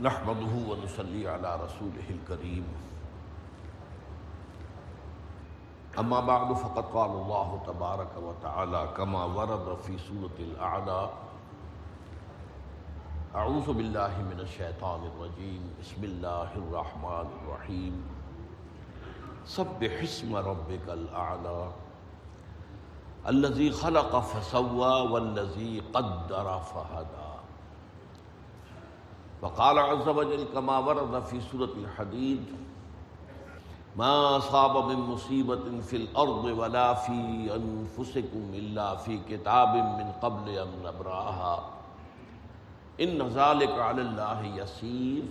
نحمده ونصلي على رسوله الكريم. أما بعد، فقد قال الله تبارك وتعالى كما ورد في سورة الأعلى أعوذ بالله من الشيطان الرجيم. بسم الله الرحمن الرحيم. سبح اسم ربك الأعلى. الذي خلق فسوى والذي قدر فهدى. وقال عز وجل كما ورد في سورة الحديد، ما أصاب من مصيبة في الأرض ولا في أنفسكم إلا في كتاب من قبل أن نبرأها. إن ذلك على الله يسير.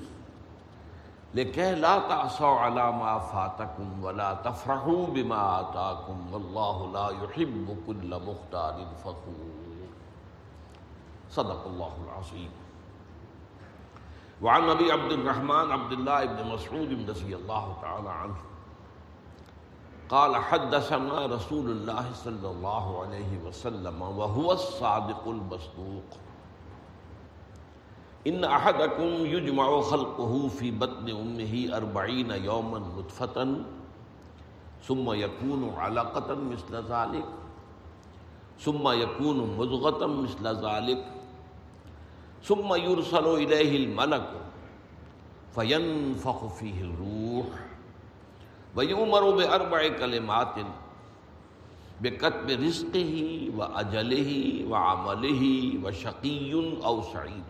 لكي لا تعصوا على ما فاتكم ولا تفرحوا بما آتاكم والله لا يحب كل مختال فخور. صدق الله العظيم. وعن ابي عبد الرحمن عبد الله بن مسعود رضي الله تعالى عنه قال حدثنا رسول الله صلى الله عليه وسلم وهو الصادق المصدوق ان احدكم يجمع خلقه في بطن امه أربعين يوما نطفة ثم يكون علقة مثل ذلك ثم يكون مضغة مثل ذلك ثم يرسل إليه الملك فينفخ فيه الروح ويؤمر بأربع كلمات بكتب رزقه وأجله وعمله وشقي أو سعيد.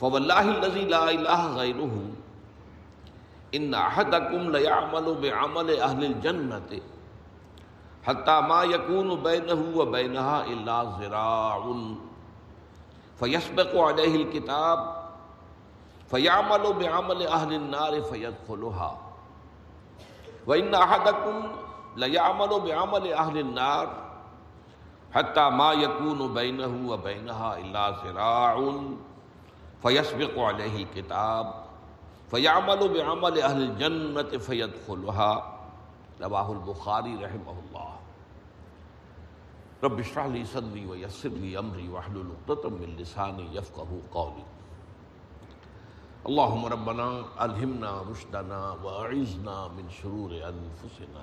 فوالله الذي لا إله غيره إن أحدكم ليعمل بعمل أهل الجنة حتى ما يكون بينه وبينها إلا ذراع فيسبق عليه الكتاب فيعمل بعمل أهل النار فيدخلها وإن أحدكم ليعمل بعمل أهل النار حتى ما یکون يكون بينه وبينها إلا ذراع فيسبق عليه الكتاب فيعمل بعمل أهل الجنة فيدخلها رواه البخاري رحمه الله رب اشرح لي صدري ويسر لي امري واحلل عقدة من لساني يفقهوا قولي. اللهم ربنا الهمنا رشدنا واعذنا من شرور انفسنا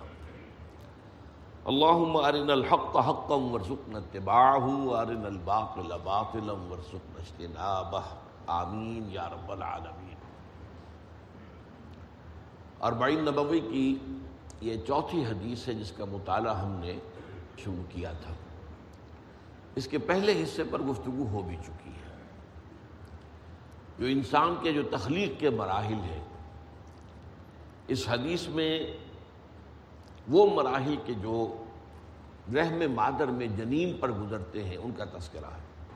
اللهم ارنا الحق حقا وارزقنا اتباعه وارنا الباطل باطلا وارزقنا اجتنابه. آمین یا رب العالمین اربعین نبوی کی یہ چوتھی حدیث ہے جس کا مطالعہ ہم نے شروع کیا تھا۔ اس کے پہلے حصے پر گفتگو ہو بھی چکی ہے۔ جو انسان کے جو تخلیق کے مراحل ہیں، اس حدیث میں وہ مراحل کے جو رحم مادر میں جنین پر گزرتے ہیں، ان کا تذکرہ ہے۔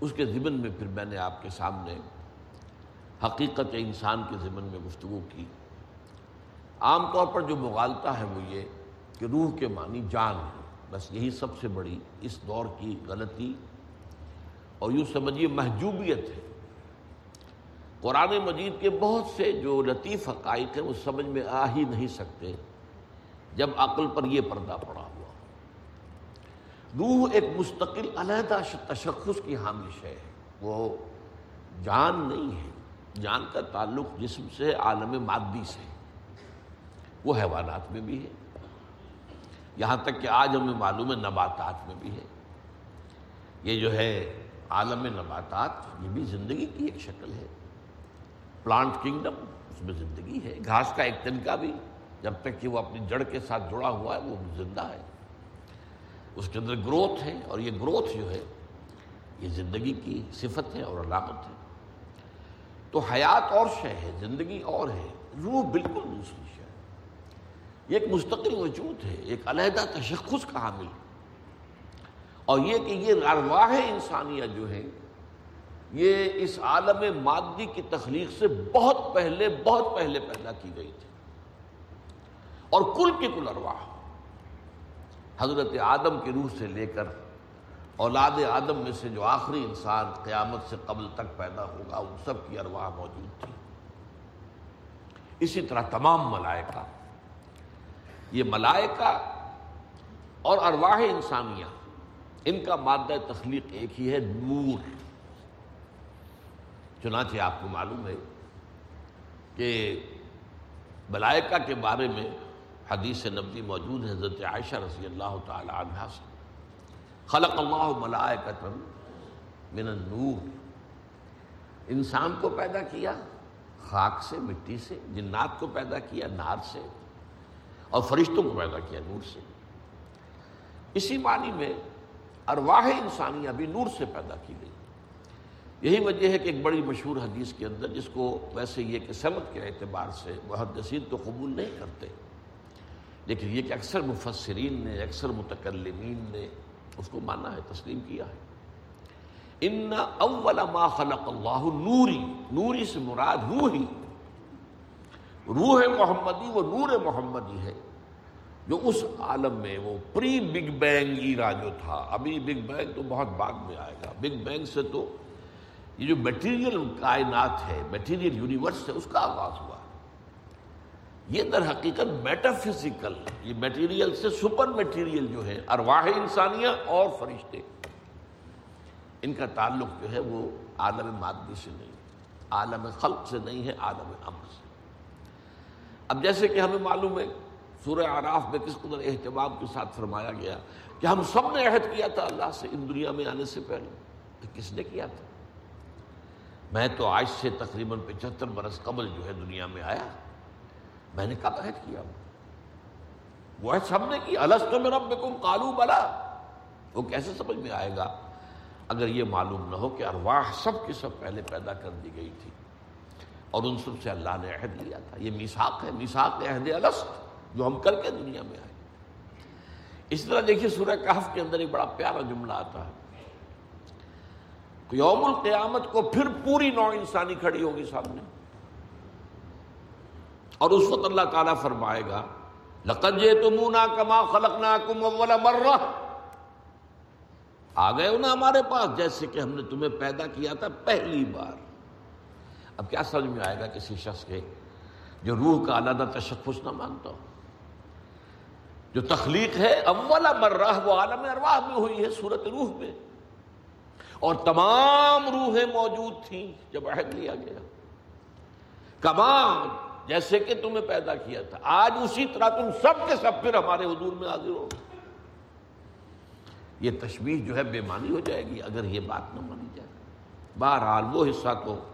اس کے ضمن میں پھر میں نے آپ کے سامنے حقیقت انسان کے ضمن میں گفتگو کی۔ عام طور پر جو مغالطہ ہے وہ یہ کہ روح کے معنی جان ہے۔ بس یہی سب سے بڑی اس دور کی غلطی اور یوں سمجھیے محجوبیت ہے۔ قرآن مجید کے بہت سے جو لطیف حقائق ہیں وہ سمجھ میں آ ہی نہیں سکتے جب عقل پر یہ پردہ پڑا ہوا۔ روح ایک مستقل علیحدہ تشخص کی حامل ہے۔ وہ جان نہیں ہے۔ جان کا تعلق جسم سے عالم مادی سے وہ حیوانات میں بھی ہے۔ یہاں تک کہ آج ہمیں معلوم ہے نباتات میں بھی ہے۔ یہ جو ہے عالم نباتات، یہ بھی زندگی کی ایک شکل ہے۔ پلانٹ کنگڈم اس میں زندگی ہے۔ گھاس کا ایک تنکا بھی، جب تک کہ وہ اپنی جڑ کے ساتھ جڑا ہوا ہے، وہ زندہ ہے۔ اس کے اندر گروتھ ہے اور یہ گروتھ جو ہے، یہ زندگی کی صفت ہے اور علامت ہے۔ تو حیات اور شے ہے، زندگی اور ہے۔ روح بالکل دوسری شے۔ یہ ایک مستقل وجود ہے، ایک علیحدہ تشخص کا حامل اور یہ کہ یہ ارواح انسانیہ جو ہیں یہ اس عالم مادی کی تخلیق سے بہت پہلے بہت پہلے پیدا کی گئی تھی۔ اور کل کی کل ارواح۔ حضرت آدم کی روح سے لے کر اولاد آدم میں سے جو آخری انسان قیامت سے قبل تک پیدا ہوگا، ان سب کی ارواح موجود تھی۔ اسی طرح تمام ملائکہ۔ یہ ملائکہ اور ارواح انسانیہ، ان کا مادہ تخلیق ایک ہی ہے، نور۔ چنانچہ آپ کو معلوم ہے کہ ملائکہ کے بارے میں حدیث نبی موجود ہے، حضرت عائشہ رضی اللہ تعالی عنہ سے۔ خلق اللہ ملائکتن من النور۔ انسان کو پیدا کیا، خاک سے، مٹی سے، جنات کو پیدا کیا، نار سے۔ اور فرشتوں کو پیدا کیا نور سے۔ اسی معنی میں ارواح انسانیہ بھی نور سے پیدا کی گئی۔ یہی وجہ ہے کہ ایک بڑی مشہور حدیث کے اندر جس کو ویسے یہ کہ سمت کے اعتبار سے محدثین تو قبول نہیں کرتے۔ لیکن یہ کہ اکثر مفسرین نے، اکثر متکلمین نے اس کو مانا ہے، تسلیم کیا ہے۔ ان اول ما خلق اللہ نوری نوری سے مراد روحی روح محمدی وہ نور محمدی ہے۔ جو اس عالم میں وہ پری بگ بینگ ایرا جو تھا، ابھی بگ بینگ تو بہت بعد میں آئے گا۔ بگ بینگ سے تو یہ جو میٹیریل کائنات ہے میٹیریل یونیورس ہے، اس کا آغاز ہوا۔ یہ در حقیقت میٹا فزیکل یہ میٹیریل سے سپر میٹیریل جو ہے، ارواح انسانیہ اور فرشتے۔ ان کا تعلق جو ہے وہ عالم مادی سے نہیں، عالم خلق سے نہیں ہے، عالم امر سے۔ اب جیسے کہ ہمیں معلوم ہے، سورہ آراف میں کس قدر اہتمام کے ساتھ فرمایا گیا کہ ہم سب نے عہد کیا تھا اللہ سے ان دنیا میں آنے سے پہلے، تو کس نے کیا تھا؟ میں تو آج سے تقریباً پچہتر برس قبل جو ہے دنیا میں آیا، میں نے کب عہد کیا؟ وہ عہد سب نے کیا السط میں رب کالو بلا۔ وہ کیسے سمجھ میں آئے گا؟ اگر یہ معلوم نہ ہو کہ ارواح سب کی سب پہلے پیدا کر دی گئی تھی۔ اور ان سب سے اللہ نے عہد لیا تھا۔ یہ میساک ہے میساک عہد السط جو ہم کر کے دنیا میں آئے۔ اس طرح دیکھیے سورہ کہف کے اندر ایک بڑا پیارا جملہ آتا ہے۔ یوم القیامت کو پھر پوری نو انسانی کھڑی ہوگی سامنے۔ اور اس وقت اللہ تعالیٰ فرمائے گا لقجے تمونا کما خلق نا کم آ گئے نا ہمارے پاس، جیسے کہ ہم نے تمہیں پیدا کیا تھا پہلی بار۔ اب کیا سمجھ میں آئے گا کسی شخص کے جو روح کا علیحدہ تشخص نہ مانتا ہو؟ جو تخلیق ہے اولا مرہ وہ عالم ارواح میں ہوئی ہے، صورت روح میں۔ اور تمام روحیں موجود تھیں جب عہد لیا گیا۔ کمال، جیسے کہ تمہیں پیدا کیا تھا۔ آج اسی طرح تم سب کے سب پھر ہمارے حضور میں حاضر ہو۔ یہ تشویش جو ہے، بے مانی ہو جائے گی اگر یہ بات نہ مانی جائے۔ بہرحال وہ حصہ تو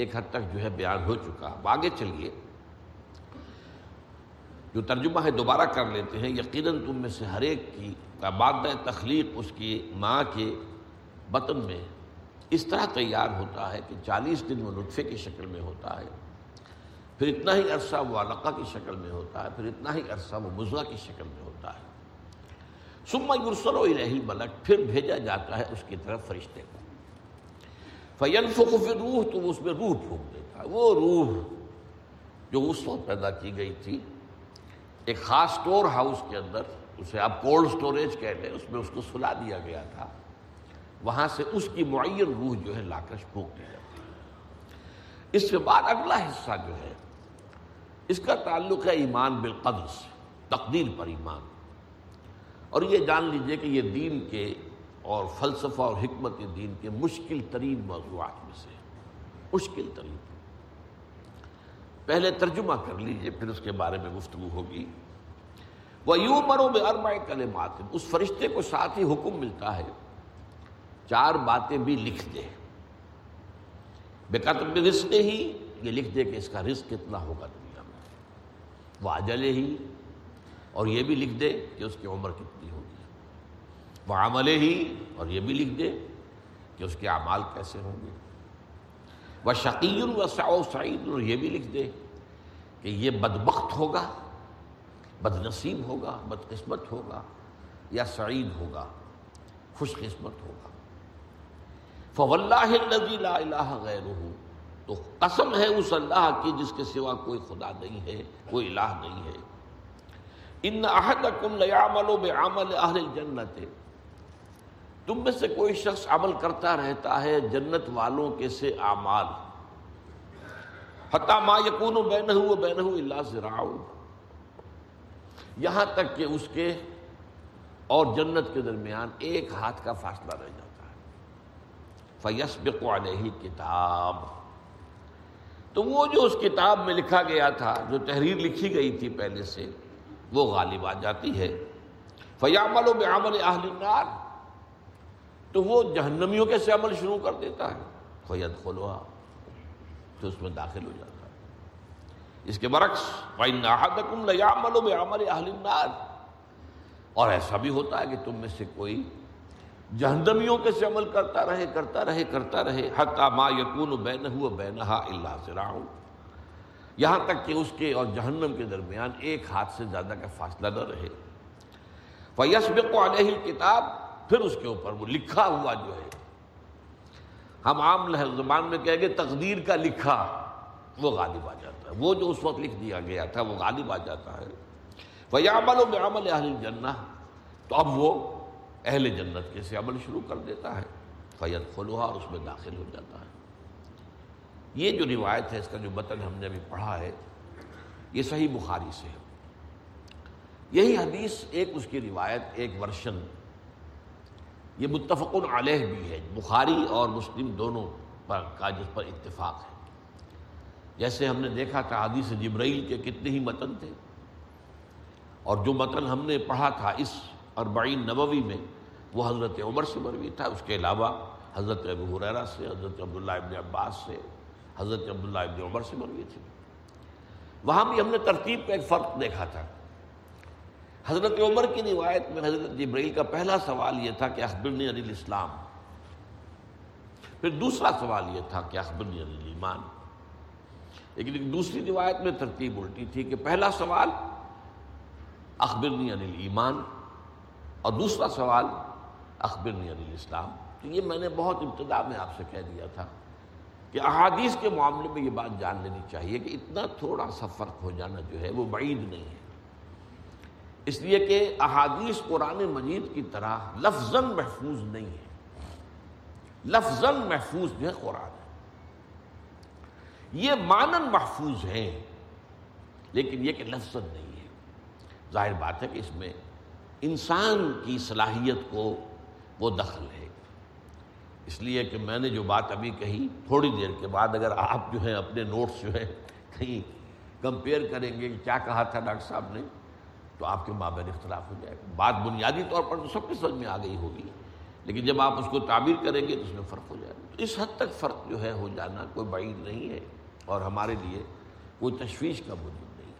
ایک حد تک جو ہے بیان ہو چکا اب آگے چلیے۔ جو ترجمہ ہے دوبارہ کر لیتے ہیں، یقیناً تم میں سے ہر ایک کی کا مادہ تخلیق اس کی ماں کے بطن میں اس طرح تیار ہوتا ہے کہ چالیس دن وہ نطفے کی شکل میں ہوتا ہے۔ پھر اتنا ہی عرصہ وہ علقہ کی شکل میں ہوتا ہے، پھر اتنا ہی عرصہ وہ مضغہ کی شکل میں ہوتا ہے۔ سما یورسل و رہی ملک پھر بھیجا جاتا ہے اس کی طرف فرشتے کو۔ فین فقف روح تو اس میں روح پھونک دیتا ہے۔ وہ روح جو اس وقت پیدا کی گئی تھی، ایک خاص اسٹور ہاؤس کے اندر، اسے آپ کولڈ سٹوریج کہہ لیں اس میں اس کو سلا دیا گیا تھا۔ وہاں سے اس کی معین روح جو ہے لا کر پھونک دی جاتی ہے۔ اس کے بعد اگلا حصہ جو ہے، اس کا تعلق ہے ایمان بالقدر سے، تقدیر پر ایمان۔ اور یہ جان لیجیے کہ یہ دین کے اور فلسفہ اور حکمت دین کے مشکل ترین موضوعات میں سے مشکل ترین۔ پہلے ترجمہ کر لیجیے، پھر اس کے بارے میں گفتگو ہوگی۔ وہ یوں مرو بے ارمائے کلمات اس فرشتے کو ساتھ ہی حکم ملتا ہے۔ چار باتیں بھی لکھ دے۔ بے قطب رزق ہی، یہ لکھ دے کہ اس کا رزق کتنا ہوگا دنیا میں۔ وہ ہی، اور یہ بھی لکھ دے کہ اس کی عمر کتنی وہ ہی اور یہ بھی لکھ دے کہ اس کے اعمال کیسے ہوں گے۔ وہ شقین و سعو سعید اور یہ بھی لکھ دے کہ یہ بدبخت ہوگا بد نصیب ہوگا بد قسمت ہوگا یا سعید ہوگا، خوش قسمت ہوگا۔ فواللہ الذی لا الہ غیرہ، تو قسم ہے اس اللہ کی جس کے سوا کوئی خدا نہیں ہے، کوئی الہ نہیں ہے۔ ان احدکم لیعمل بعمل اہل الجنت تم میں سے کوئی شخص عمل کرتا رہتا ہے جنت والوں کے سے اعمال۔ حتی ما یکون بینہ و بینہ الا ذراع یہاں تک کہ اس کے اور جنت کے درمیان ایک ہاتھ کا فاصلہ رہ جاتا ہے۔ فیسبق علیہ کتاب۔ تو وہ جو اس کتاب میں لکھا گیا تھا، جو تحریر لکھی گئی تھی پہلے سے، وہ غالب آ جاتی ہے۔ فیامل و بعمل اہل النار۔ تو وہ جہنمیوں کے سے عمل شروع کر دیتا ہے۔ فید خلوا تو اس میں داخل ہو جاتا ہے۔ اس کے برعکس فَإِنَّ أَحَدَكُمْ لَيَعْمَلُ بِعَمَلِ أَهْلِ اور ایسا بھی ہوتا ہے کہ تم میں سے کوئی جہنمیوں کے سے عمل کرتا رہے کرتا رہے کرتا رہے، حتی ما یکون بینہ و بینہا اللہ ذراع یہاں تک کہ اس کے اور جہنم کے درمیان ایک ہاتھ سے زیادہ کا فاصلہ نہ رہے۔ فیسبق علیہ الکتاب پھر اس کے اوپر وہ لکھا ہوا جو ہے، ہم عام زبان میں کہیں گے تقدیر کا لکھا، وہ غالب آ جاتا ہے۔ وہ جو اس وقت لکھ دیا گیا تھا، وہ غالب آ جاتا ہے۔ فیامل و بعمل اہل الجنہ تو اب وہ اہل جنت کے سے عمل شروع کر دیتا ہے۔ فیت خلوہ اور اس میں داخل ہو جاتا ہے۔ یہ جو روایت ہے، اس کا جو متن ہم نے ابھی پڑھا ہے، یہ صحیح بخاری سے ہے۔ یہی حدیث، ایک اس کی روایت، ایک ورشن۔ یہ متفق علیہ بھی ہے، بخاری اور مسلم دونوں پر کا جس پر اتفاق ہے۔ جیسے ہم نے دیکھا تھا حدیث جبرائیل کے کتنے ہی متن تھے۔ اور جو متن ہم نے پڑھا تھا اس اربعین نبوی میں، وہ حضرت عمر سے مروی تھا۔ اس کے علاوہ حضرت ابو حریرہ سے، حضرت عبداللہ ابن عباس سے، حضرت عبداللہ ابن عمر سے مروی تھی وہاں بھی ہم نے ترتیب کا ایک فرق دیکھا تھا۔ حضرت عمر کی روایت میں حضرت جبرائیل کا پہلا سوال یہ تھا کہ اخبرنی علی الاسلام۔ پھر دوسرا سوال یہ تھا کہ اخبرنی علی الایمان۔ لیکن دوسری روایت میں ترتیب الٹی تھی کہ پہلا سوال اخبرنی علی الایمان اور دوسرا سوال اخبرنی علی الاسلام۔ تو یہ میں نے بہت ابتدا میں آپ سے کہہ دیا تھا کہ احادیث کے معاملے میں یہ بات جان لینی چاہیے کہ اتنا تھوڑا سا فرق ہو جانا جو ہے وہ بعید نہیں ہے۔ اس لیے کہ احادیث قرآن مجید کی طرح لفظ محفوظ نہیں ہے۔ لفظ محفوظ جو ہے قرآن۔ یہ مانن محفوظ ہے، لیکن یہ کہ لفظ نہیں ہے۔ ظاہر بات ہے کہ اس میں انسان کی صلاحیت کو وہ دخل ہے۔ اس لیے کہ میں نے جو بات ابھی کہی تھوڑی دیر کے بعد اگر آپ جو ہیں اپنے نوٹس جو ہے کہیں کمپیئر کریں گے کہ کیا کہا تھا ڈاکٹر صاحب نے۔ تو آپ کے مابین اختلاف ہو جائے گا۔ بات بنیادی طور پر تو سب کی سمجھ میں آ گئی ہوگی۔ لیکن جب آپ اس کو تعبیر کریں گے تو اس میں فرق ہو جائے گا۔ تو اس حد تک فرق جو ہے ہو جانا کوئی بعید نہیں ہے۔ اور ہمارے لیے کوئی تشویش کا موجود نہیں۔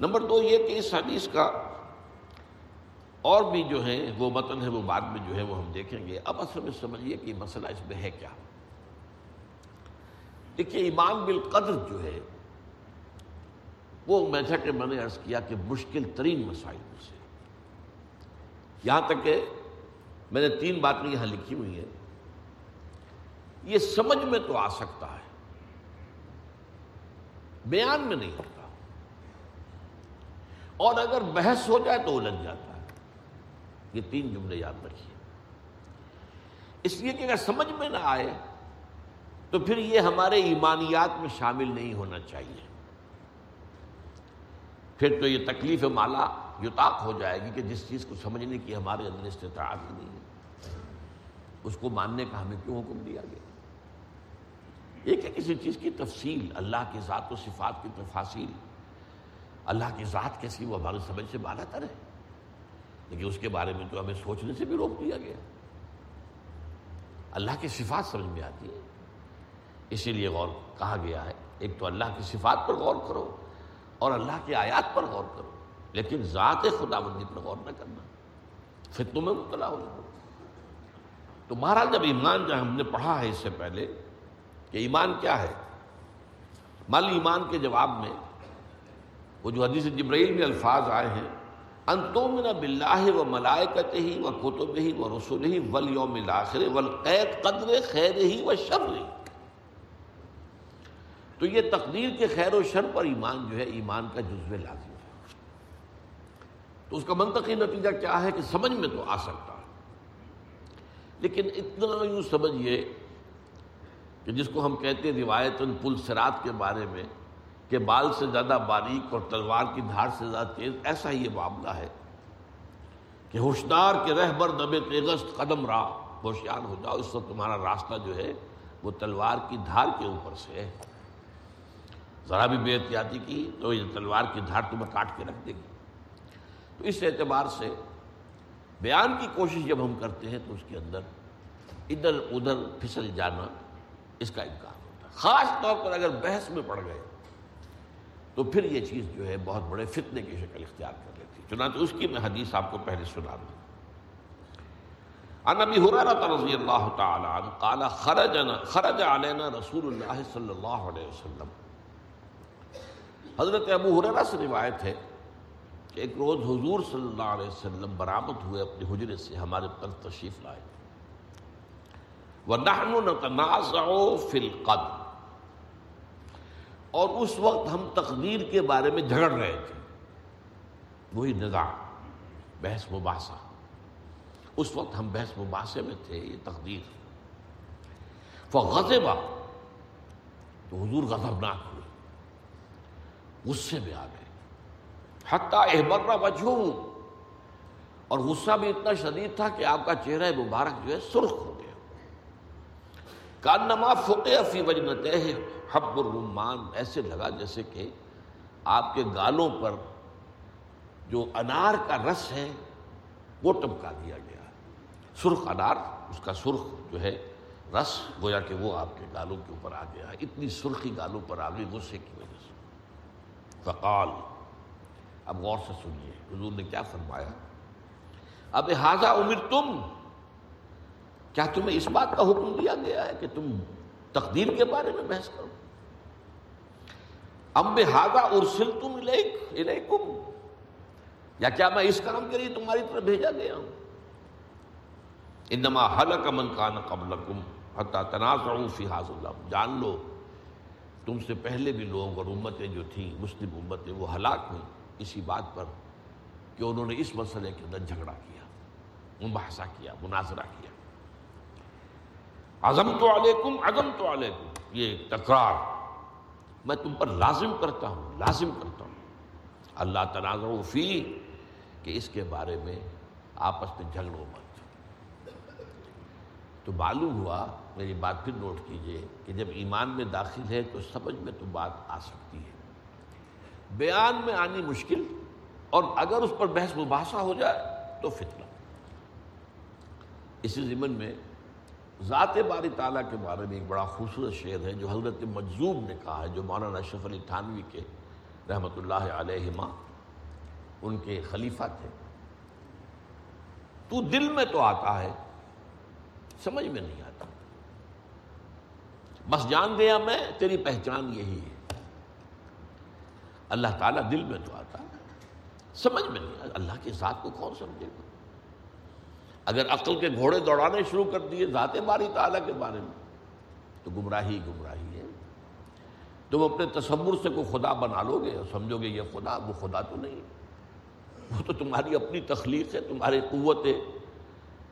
نمبر دو یہ کہ اس حدیث کا اور بھی جو ہیں، وہ متن ہے، وہ بعد میں جو ہے، وہ ہم دیکھیں گے۔ اب اصل میں سمجھیے کہ مسئلہ اس میں ہے کیا۔ دیکھیے ایمان بالقدر جو ہے وہ میں تھا کہ میں نے عرض کیا کہ مشکل ترین مسائل میں سے۔ یہاں تک کہ میں نے تین باتیں یہاں لکھی ہوئی ہیں۔ یہ سمجھ میں تو آ سکتا ہے۔ بیان میں نہیں ہوتا۔ اور اگر بحث ہو جائے تو الجھ جاتا ہے۔ یہ تین جملے یاد رکھیے۔ اس لیے کہ اگر سمجھ میں نہ آئے تو پھر یہ ہمارے ایمانیات میں شامل نہیں ہونا چاہیے۔ پھر تو یہ تکلیف مالا یوتاق ہو جائے گی کہ جس چیز کو سمجھنے کی ہمارے اندر استطاعت ہی نہیں ہے۔ اس کو ماننے کا ہمیں کیوں حکم دیا گیا؟ ایک ہے کسی چیز کی تفصیل، اللہ کی ذات و صفات کی تفاصیل، اللہ کی ذات کیسی وہ ہمارے سمجھ سے بالا تر ہے۔ لیکن اس کے بارے میں تو ہمیں سوچنے سے بھی روک دیا گیا۔ اللہ کی صفات سمجھ میں آتی ہے۔ اسی لیے غور کہا گیا ہے، ایک تو اللہ کی صفات پر غور کرو۔ اور اللہ کی آیات پر غور کرو۔ لیکن ذات خدا بندی پر غور نہ کرنا۔ فتنوں میں مبتلا ہو جاؤ۔ تو مہاراج جب ایمان جب ہم نے پڑھا ہے اس سے پہلے کہ ایمان کیا ہے۔ مل ایمان کے جواب میں وہ جو حدیث جبرائیل میں الفاظ آئے ہیں انتومن بلّہ و ملائکت ہی و کتب ہی و رسول ہی ول یوم الآخر ولقید قدر خیر ہی و شر ہی تو یہ تقدیر کے خیر و شر پر ایمان جو ہے، ایمان کا جزو لازم ہے۔ تو اس کا منطقی نتیجہ کیا ہے کہ سمجھ میں تو آ سکتا ہے۔ لیکن اتنا یوں سمجھیے کہ جس کو ہم کہتے ہیں روایت پل سرات کے بارے میں کہ بال سے زیادہ باریک اور تلوار کی دھار سے زیادہ تیز، ایسا ہی یہ معاملہ ہے کہ ہوشدار کے رہبر دبے تیغست قدم راہ ہوشیار ہو جاؤ، اس وقت تمہارا راستہ جو ہے وہ تلوار کی دھار کے اوپر سے ہے۔ ذرا بھی بے احتیاطی کی تو یہ تلوار کی دھار تمہیں کاٹ کے رکھ دے گی۔ تو اس اعتبار سے بیان کی کوشش جب ہم کرتے ہیں تو اس کے اندر ادھر ادھر پھسل جانا اس کا امکان ہوتا ہے۔ خاص طور پر اگر بحث میں پڑ گئے تو پھر یہ چیز جو ہے بہت بڑے فتنے کی شکل اختیار کر لیتی چنانچہ اس کی میں حدیث آپ کو پہلے سنا دوں۔ نبی حرارت رضی اللہ تعالی عنہ قال خرجنا خرج علینا رسول اللہ صلی اللہ علیہ وسلم۔ حضرت ابو حرارہ سے روایت ہے کہ ایک روز حضور صلی اللہ علیہ وسلم برآمد ہوئے اپنے حجرے سے ہمارے پر تشریف لائے۔ وَنَحْنُ نَتَنَازَعُ فِي الْقَدْرِ۔ اور اس وقت ہم تقدیر کے بارے میں جھگڑ رہے تھے۔ وہی نظام بحث مباحثہ۔ اس وقت ہم بحث مباحثے میں تھے، یہ تقدیر۔ فغضبا تو حضور غضبناک ہوئے۔ غصے میں آ گئے۔ حتیٰ احبرہ وجہ اور غصہ بھی اتنا شدید تھا کہ آپ کا چہرہ مبارک جو ہے سرخ ہو گیا۔ کانما فقے فی وجنت حب الرمان۔ ایسے لگا جیسے کہ آپ کے گالوں پر جو انار کا رس ہے وہ ٹپکا دیا گیا۔ سرخ انار، اس کا سرخ جو ہے رس، گویا کہ وہ آپ کے گالوں کے اوپر آ گیا۔ اتنی سرخی گالوں پر آ گئی غصے کی وجہ فقال، اب غور سے سنیے، حضور نے کیا فرمایا؟ اب حاضہ عمر تم، کیا تمہیں اس بات کا حکم دیا گیا ہے کہ تم تقدیر کے بارے میں بحث کرو؟ ام ہاگا ارسل تم الیکم، یا کیا میں اس کام کے لیے تمہاری طرف بھیجا گیا ہوں؟ انما حلق من کان قبلکم حتی تنازعوا فی حاض اللہ، جان لو تم سے پہلے بھی لوگ اور امتیں جو تھیں، مسلم امتیں، وہ ہلاک ہوئیں۔ اسی بات پر کہ انہوں نے اس مسئلے کے اندر جھگڑا کیا، مباحثہ کیا، مناظرہ کیا۔ عظم تو علیکم عظم تو علیکم۔ یہ تکرار۔ میں تم پر لازم کرتا ہوں، لازم کرتا ہوں۔ اللہ تنازع فی، کہ اس کے بارے میں آپس میں جھگڑو مت۔ تو معلوم ہوا میری بات پھر نوٹ کیجیے کہ جب ایمان میں داخل ہے تو سمجھ میں تو بات آ سکتی ہے۔ بیان میں آنی مشکل اور اگر اس پر بحث مباحثہ ہو جائے تو فتنہ۔ اسی ضمن میں ذات باری تعالیٰ کے بارے میں ایک بڑا خوبصورت شعر ہے جو حضرت مجزوب نے کہا ہے، جو مولانا اشرف علی تھانوی کے رحمۃ اللہ علیہما ان کے خلیفہ تھے۔ تو دل میں تو آتا ہے، سمجھ میں نہیں آتا۔ بس جان گیا میں، تیری پہچان یہی ہے۔ اللہ تعالیٰ دل میں تو آتا سمجھ میں نہیں، اللہ کے ذات کو کون سمجھے گا؟ اگر عقل کے گھوڑے دوڑانے شروع کر دیے ذات باری تعالیٰ کے بارے میں، تو گمراہی گمراہی ہے۔ تم اپنے تصور سے کوئی خدا بنا لو گے اور سمجھو گے یہ خدا، وہ خدا تو نہیں۔ وہ تو تمہاری اپنی تخلیق ہے، تمہاری قوت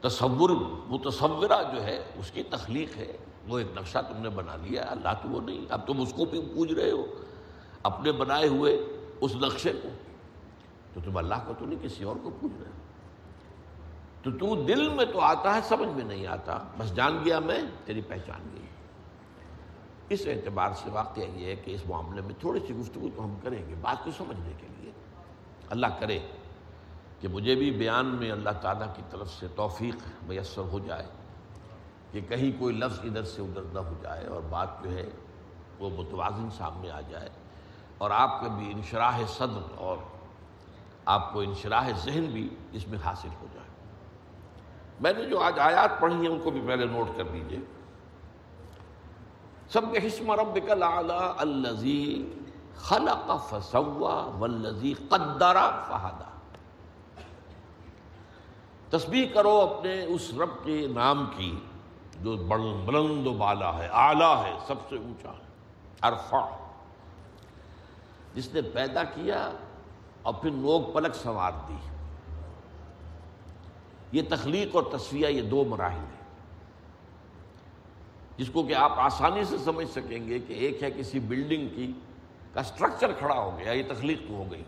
تصور متصورہ جو ہے، اس کی تخلیق ہے۔ وہ ایک نقشہ تم نے بنا لیا، اللہ تو وہ نہیں، اب تم اس کو بھی پوج رہے ہو۔ اپنے بنائے ہوئے اس نقشے کو۔ تو تم اللہ کو تو نہیں کسی اور کو پوج رہے ہو۔ تو تو دل میں تو آتا ہے، سمجھ میں نہیں آتا۔ بس جان گیا میں، تیری پہچان گئی۔ اس اعتبار سے واقعہ یہ ہے کہ اس معاملے میں تھوڑی سی گفتگو تو ہم کریں گے، بات کو سمجھنے کے لیے۔ اللہ کرے کہ مجھے بھی بیان میں اللہ تعالیٰ کی طرف سے توفیق میسر ہو جائے۔ کہ کہیں کوئی لفظ ادھر سے ادھر نہ ہو جائے اور بات جو ہے وہ متوازن سامنے آ جائے اور آپ کا بھی انشراح صدر اور آپ کو انشراح ذہن بھی اس میں حاصل ہو جائے۔ میں نے جو آج آیات پڑھی ہیں ان کو بھی پہلے نوٹ کر دیجیے سب کے حسم رب الزی خلق فسوا والذی قدر فہدا۔ تسبیح کرو اپنے اس رب کے نام کی۔ جو بلند و بالا ہے، اعلیٰ ہے، سب سے اونچا ہے ارفا جس نے پیدا کیا اور پھر نوک پلک سنوار دی۔ یہ تخلیق اور تصویہ یہ دو مراحل ہیں۔ جس کو کہ آپ آسانی سے سمجھ سکیں گے کہ ایک ہے کسی بلڈنگ کی کا سٹرکچر کھڑا ہو گیا، یہ تخلیق تو ہو گئی۔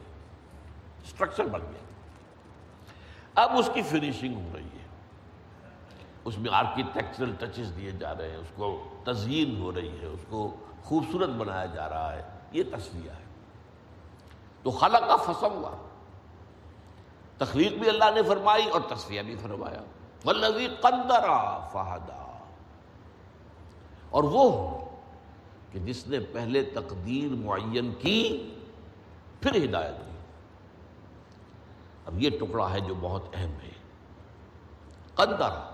سٹرکچر بن گیا۔ اب اس کی فنیشنگ ہو رہی ہے۔ اس میں آرکیٹیکچرل ٹچز دیے جا رہے ہیں، اس کو تزئین ہو رہی ہے، اس کو خوبصورت بنایا جا رہا ہے، یہ تصویر ہے۔ تو خلق کا فسم ہوا۔ تخلیق بھی اللہ نے فرمائی اور تصویہ بھی فرمایا۔ ولوی قندرا فہدا اور وہ کہ جس نے پہلے تقدیر معین کی، پھر ہدایت دی۔ اب یہ ٹکڑا ہے جو بہت اہم ہے۔ قدر۔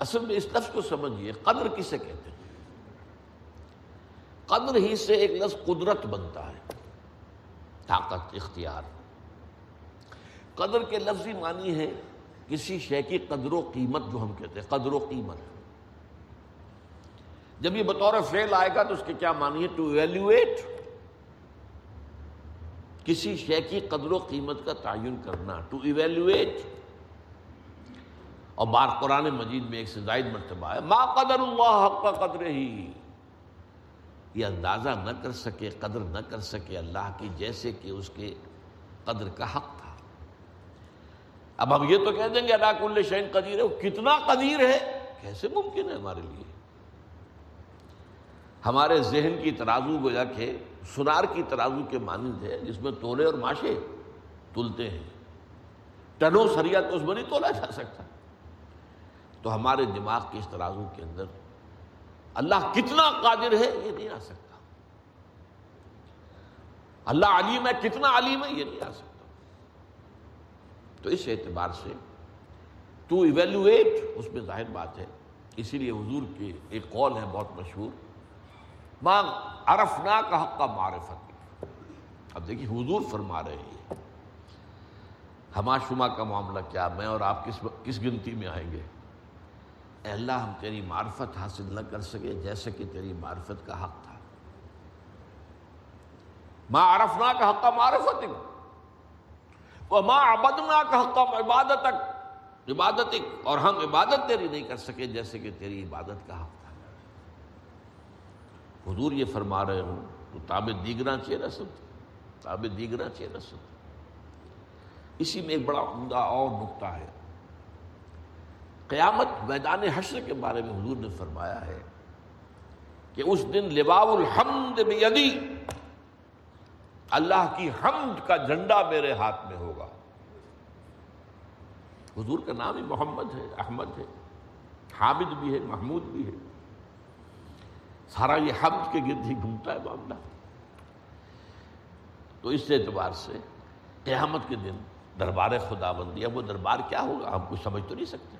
اصل میں اس لفظ کو سمجھیے، قدر کسے کہتے ہیں؟ قدر ہی سے ایک لفظ قدرت بنتا ہے، طاقت، اختیار۔ قدر کے لفظی معنی ہے کسی شے کی قدر و قیمت جو ہم کہتے ہیں، قدر و قیمت۔ جب یہ بطور فیل آئے گا تو اس کے کیا معنی ہے ٹو ایویلویٹ کسی شے کی قدر و قیمت کا تعین کرنا ٹو ایویلویٹ اور بار قرآن مجید میں ایک سے زائد مرتبہ ہے، ما قدر اللہ حق کا قدر ہی یہ اندازہ نہ کر سکے، قدر نہ کر سکے اللہ کی، جیسے کہ اس کے قدر کا حق تھا۔ اب ہم یہ تو کہہ دیں گے اللہ کل شین قدیر ہے وہ کتنا قدیر ہے؟ کیسے ممکن ہے ہمارے لیے؟ ہمارے ذہن کی ترازو گویا کہ سنار کی ترازو کے مانند ہے، جس میں تولے اور ماشے تلتے ہیں۔ ٹنو سریا تو اس میں نہیں تولا جا سکتا۔ تو ہمارے دماغ کی اس ترازو کے اندر اللہ کتنا قادر ہے یہ نہیں آ سکتا۔ اللہ علیم ہے، کتنا علیم ہے یہ نہیں آ سکتا۔ تو اس اعتبار سے ٹو ایویلویٹ اس میں ظاہر بات ہے، اسی لیے حضور کی ایک قول ہے بہت مشہور ماں عرفنا کا حق کا معرفت۔ اب دیکھیے، حضور فرما رہے ہیں ہما شما کا معاملہ کیا، میں اور آپ کس کس گنتی میں آئیں گے؟ اے اللہ، ہم تیری معرفت حاصل نہ کر سکے جیسے کہ تیری معرفت کا حق تھا۔ ماں عرفنا کا حق معرفت ماں عبدنا کا حق عبادت عبادت اور ہم عبادت تیری نہیں کر سکے جیسے کہ تیری عبادت کا حق تھا۔ حضور یہ فرما رہے ہوں تو تاب دیگرا چے رسد تاب دیگرا چے رسد اسی میں ایک بڑا عمدہ اور نقطہ ہے۔ قیامت میدان حشر کے بارے میں حضور نے فرمایا ہے کہ اس دن لباء الحمد بیدی اللہ کی حمد کا جھنڈا میرے ہاتھ میں ہوگا۔ حضور کا نام ہی محمد ہے، احمد ہے، حامد بھی ہے، محمود بھی ہے۔ سارا یہ حمد کے گرد ہی گھومتا ہے معاملہ۔ تو اس اعتبار سے قیامت کے دن دربار خدا بندی اب وہ دربار کیا ہوگا؟ ہم کچھ سمجھ تو نہیں سکتے۔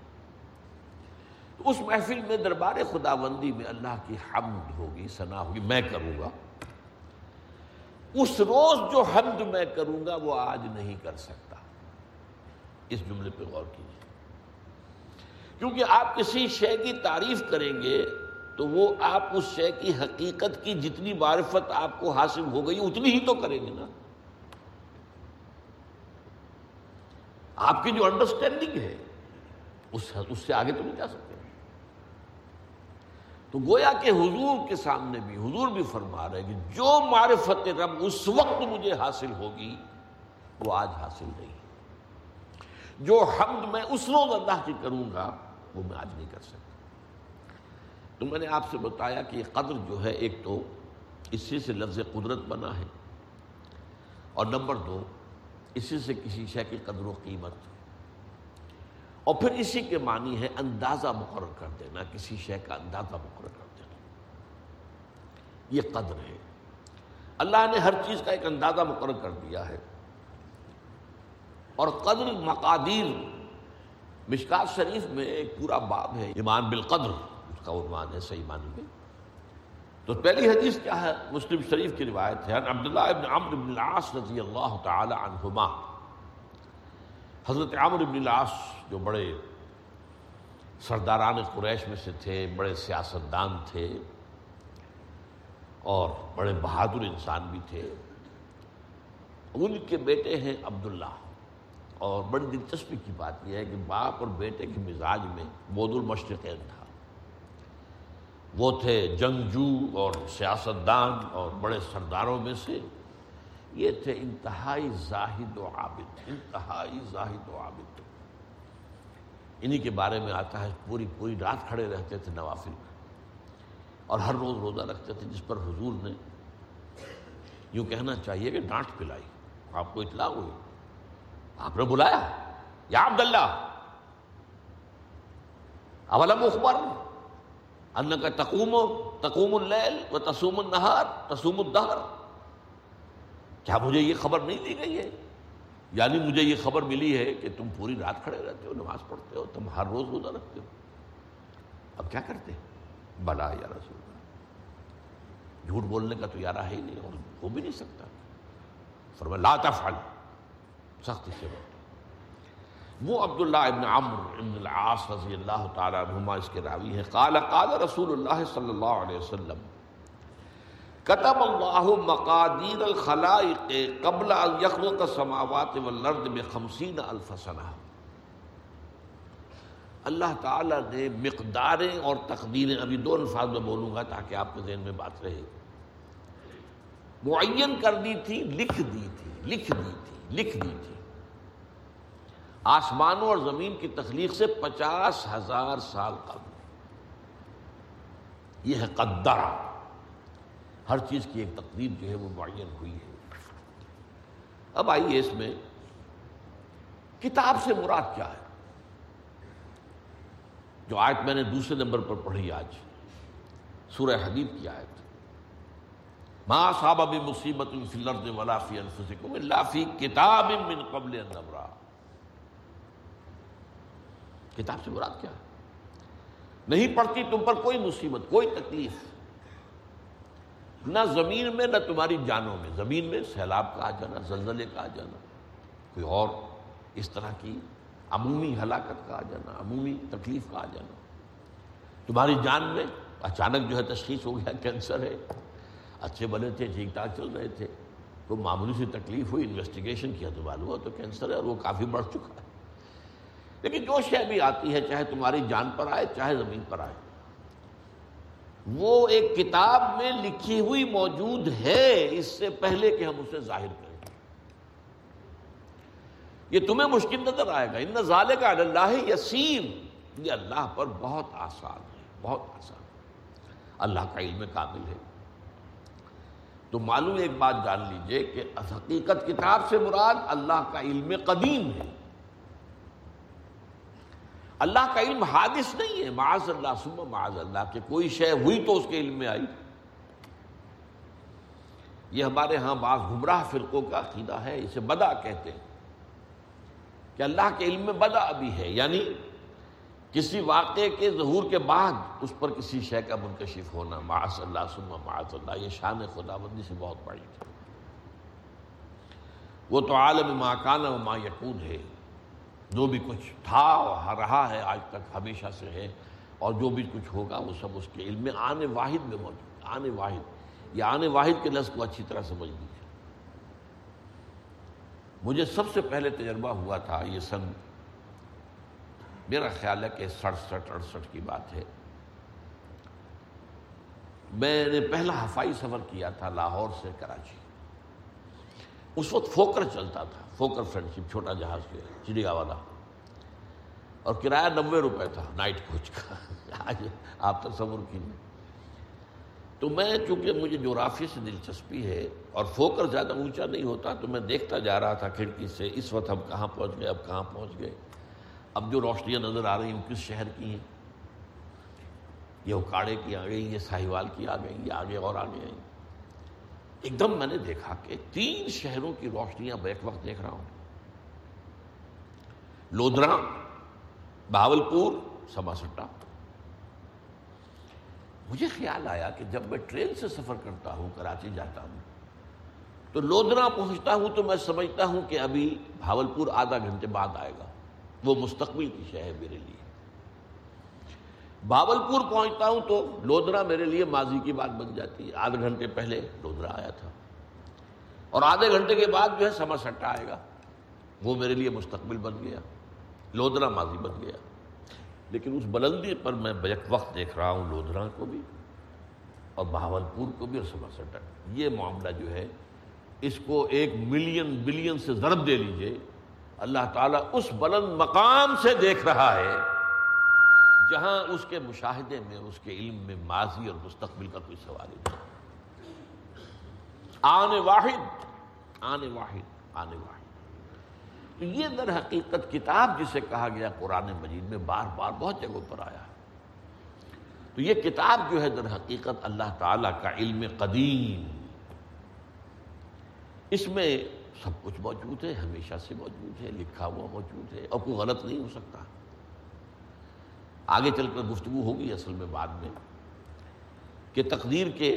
تو اس محفل میں دربار خدا بندی میں اللہ کی حمد ہوگی ثنا ہوگی، میں کروں گا۔ اس روز جو حمد میں کروں گا، وہ آج نہیں کر سکتا۔ اس جملے پہ غور کیجیے کیونکہ آپ کسی شے کی تعریف کریں گے، تو وہ آپ اس شے کی حقیقت کی جتنی معرفت آپ کو حاصل ہو گئی، اتنی ہی تو کریں گے نا۔ آپ کی جو انڈرسٹینڈنگ ہے اس سے آگے تو نہیں جا سکتے۔ تو گویا کہ حضور کے سامنے بھی، حضور بھی فرما رہے کہ جو معرفت رب اس وقت مجھے حاصل ہوگی، وہ آج حاصل نہیں جو حمد میں اس روز اللہ کی کروں گا، وہ میں آج نہیں کر سکتا۔ تو میں نے آپ سے بتایا کہ یہ قدر جو ہے، ایک تو اسی سے لفظ قدرت بنا ہے، اور نمبر دو، اسی سے کسی شے کی قدر و قیمت۔ اور پھر اسی کے معنی ہے اندازہ مقرر کر دینا، کسی شے کا اندازہ مقرر کر دینا۔ یہ قدر ہے۔ اللہ نے ہر چیز کا ایک اندازہ مقرر کر دیا ہے۔ اور قدر مقادیر مشکات شریف میں ایک پورا باب ہے، ایمان بالقدر، اس کا عنوان ہے صحیح معنی میں۔ تو پہلی حدیث کیا ہے؟ مسلم شریف کی روایت ہے۔ عبداللہ ابن عمر بن العاص رضی اللہ تعالی عنہما۔ حضرت عامر بن العاص جو بڑے سرداران قریش میں سے تھے، بڑے سیاستدان تھے اور بڑے بہادر انسان بھی تھے، ان کے بیٹے ہیں عبداللہ۔ اور بڑی دلچسپی کی بات یہ ہے کہ باپ اور بیٹے کے مزاج میں بود المشرقین تھا۔ وہ تھے جنگجو اور سیاستدان اور بڑے سرداروں میں سے۔ یہ تھے انتہائی زاہد و عابد، انتہائی زاہد و عابد۔ انہی کے بارے میں آتا ہے، پوری پوری رات کھڑے رہتے تھے نوافل۔ میں اور ہر روز روزہ رکھتے تھے، جس پر حضور نے یوں کہنا چاہیے کہ ڈانٹ پلائی۔ آپ کو اطلاع ہوئی۔ آپ نے بلایا، یا عبداللہ! اولم اخبر ان کا تقوم تقوم اللیل و تسوم النہار تسوم الدہر۔ کیا مجھے یہ خبر نہیں دی گئی ہے؟ یعنی مجھے یہ خبر ملی ہے کہ تم پوری رات کھڑے رہتے ہو، نماز پڑھتے ہو، تم ہر روز روزہ رکھتے ہو۔ اب کیا کرتے؟ بلا یا رسول جھوٹ بولنے کا تو یارہ ہے ہی نہیں، اور ہو بھی نہیں سکتا۔ فرمایا، لا تفعل۔ سختی سے وہ عبداللہ ابن عمر ابن العاص رضی اللہ تعالیٰ عنہما، اس کے راوی ہیں۔ قال قال رسول اللہ صلی اللہ علیہ وسلم کتب اللہ مقادیر الخلائق قبل ان یخلق السماوات والارض بخمسین الف سنہ اللہ تعالیٰ نے مقداریں اور تقدیریں، ابھی دو الفاظ میں بولوں گا تاکہ آپ کے ذہن میں بات رہے۔ معین کر دی تھی، لکھ دی تھی، لکھ دی تھی، لکھ دی تھی۔ آسمانوں اور زمین کی تخلیق سے پچاس ہزار سال قبل۔ یہ ہے قدرہ ہر چیز کی ایک تقریب جو ہے وہ معین ہوئی ہے۔ اب آئیے اس میں کتاب سے مراد کیا ہے؟ جو آیت میں نے دوسرے نمبر پر پڑھی آج، سورہ حدیب کی آیت۔ ما صاب ابھی مصیبت فی الارض ولا فی انفسکم الا فی کتاب من قبل ان نبرا۔ کتاب سے مراد کیا ہے؟ نہیں پڑتی تم پر کوئی مصیبت، کوئی تکلیف۔ نہ زمین میں نہ تمہاری جانوں میں۔ زمین میں سیلاب کا آ جانا، زلزلے کا آ جانا۔ کوئی اور اس طرح کی عمومی ہلاکت کا آ جانا، عمومی تکلیف کا آ جانا۔ تمہاری جان میں اچانک جو ہے تشخیص ہو گیا، کینسر ہے۔ اچھے بنے تھے، ٹھیک ٹھاک چل رہے تھے۔ کوئی معمولی سی تکلیف ہوئی انویسٹیگیشن کیا تو معلوم ہوا تو کینسر ہے اور وہ کافی بڑھ چکا ہے۔ لیکن جو شے بھی آتی ہے، چاہے تمہاری جان پر آئے، چاہے زمین پر آئے وہ ایک کتاب میں لکھی ہوئی موجود ہے، اس سے پہلے کہ ہم اسے ظاہر کریں۔ یہ تمہیں مشکل نظر آئے گا۔ ان ظالے کا اللہ یسیم یہ اللہ پر بہت آسان ہے، بہت آسان ہے۔ اللہ کا علم کامل ہے۔ تو معلوم ایک بات جان لیجیے کہ حقیقت کتاب سے مراد اللہ کا علم قدیم ہے۔ اللہ کا علم حادث نہیں ہے۔ معاذ اللہ سب معاذ اللہ، کہ کوئی شے ہوئی تو اس کے علم میں آئی۔ یہ ہمارے ہاں بعض گمراہ فرقوں کا عقیدہ ہے، اسے بدا کہتے ہیں۔ کہ اللہ کے علم میں بدا ابھی ہے یعنی کسی واقعے کے ظہور کے بعد اس پر کسی شے کا منکشف ہونا۔ معاذ اللہ سما معاذ اللہ، یہ شان خدا بندی سے بہت بڑی۔ تھی وہ تو عالم ما کان و ما یقون ہے۔ جو بھی کچھ تھا اور رہا ہے، آج تک ہمیشہ سے ہے، اور جو بھی کچھ ہوگا، وہ سب اس کے علم میں، آنے واحد میں موجود، آنے واحد یہ آنے واحد کے لفظ کو اچھی طرح سمجھ لیجیے۔ مجھے سب سے پہلے تجربہ ہوا تھا، یہ سن میرا خیال ہے کہ سڑسٹھ، اڑسٹھ کی بات ہے۔ میں نے پہلا ہفائی سفر کیا تھا لاہور سے کراچی۔ اس وقت فوکر چلتا تھا، فوکر فرینڈ شپ چھوٹا جہاز کے چڑیا والا اور کرایہ نبے روپے تھا نائٹ کوچ کا۔ آج آپ تصور کیجیے تو میں چونکہ مجھے جغرافی سے دلچسپی ہے اور فوکر زیادہ اونچا نہیں ہوتا، تو میں دیکھتا جا رہا تھا کھڑکی سے، اس وقت ہم کہاں پہنچ گئے، اب کہاں پہنچ گئے۔ اب جو روشنیاں نظر آ رہی ہیں کس شہر کی ہیں؟ یہ اکاڑے کی آ گئی، یہ ساہیوال کی آ گئی، یہ آگے اور آگے آئیں۔ ایک دم میں نے دیکھا کہ تین شہروں کی روشنیاں بیک وقت دیکھ رہا ہوں۔ لودرا بہاول پور سما سٹا مجھے خیال آیا کہ جب میں ٹرین سے سفر کرتا ہوں، کراچی جاتا ہوں، تو لودنا پہنچتا ہوں تو میں سمجھتا ہوں کہ ابھی بھاولپور آدھا گھنٹے بعد آئے گا۔ وہ مستقبل کی شہ ہے میرے لیے۔ بھاولپور پہنچتا ہوں تو لودرا میرے لیے ماضی کی بات بن جاتی ہے۔ آدھے گھنٹے پہلے لودرا آیا تھا۔ اور آدھے گھنٹے کے بعد جو ہے سما سٹا آئے گا۔ وہ میرے لیے مستقبل بن گیا۔ لودرا ماضی بن گیا۔ لیکن اس بلندی پر میں بیک وقت دیکھ رہا ہوں لودرا کو بھی اور بہاولپور کو بھی اور سما سٹا۔ یہ معاملہ جو ہے، اس کو ایک ملین بلین سے ضرب دے لیجیے۔ اللہ تعالیٰ اس بلند مقام سے دیکھ رہا ہے۔ جہاں اس کے مشاہدے میں، اس کے علم میں ماضی اور مستقبل کا کوئی سوال نہیں۔ آنے واحد آنے واحد آنے واحد۔ تو یہ در حقیقت کتاب جسے کہا گیا قرآن مجید میں بار بار بہت جگہوں پر آیا تو یہ کتاب جو ہے در حقیقت اللہ تعالیٰ کا علم قدیم۔ اس میں سب کچھ موجود ہے، ہمیشہ سے موجود ہے، لکھا ہوا موجود ہے، اور کوئی غلط نہیں ہو سکتا۔ آگے چل کر گفتگو ہوگی اصل میں بعد میں، کہ تقدیر کے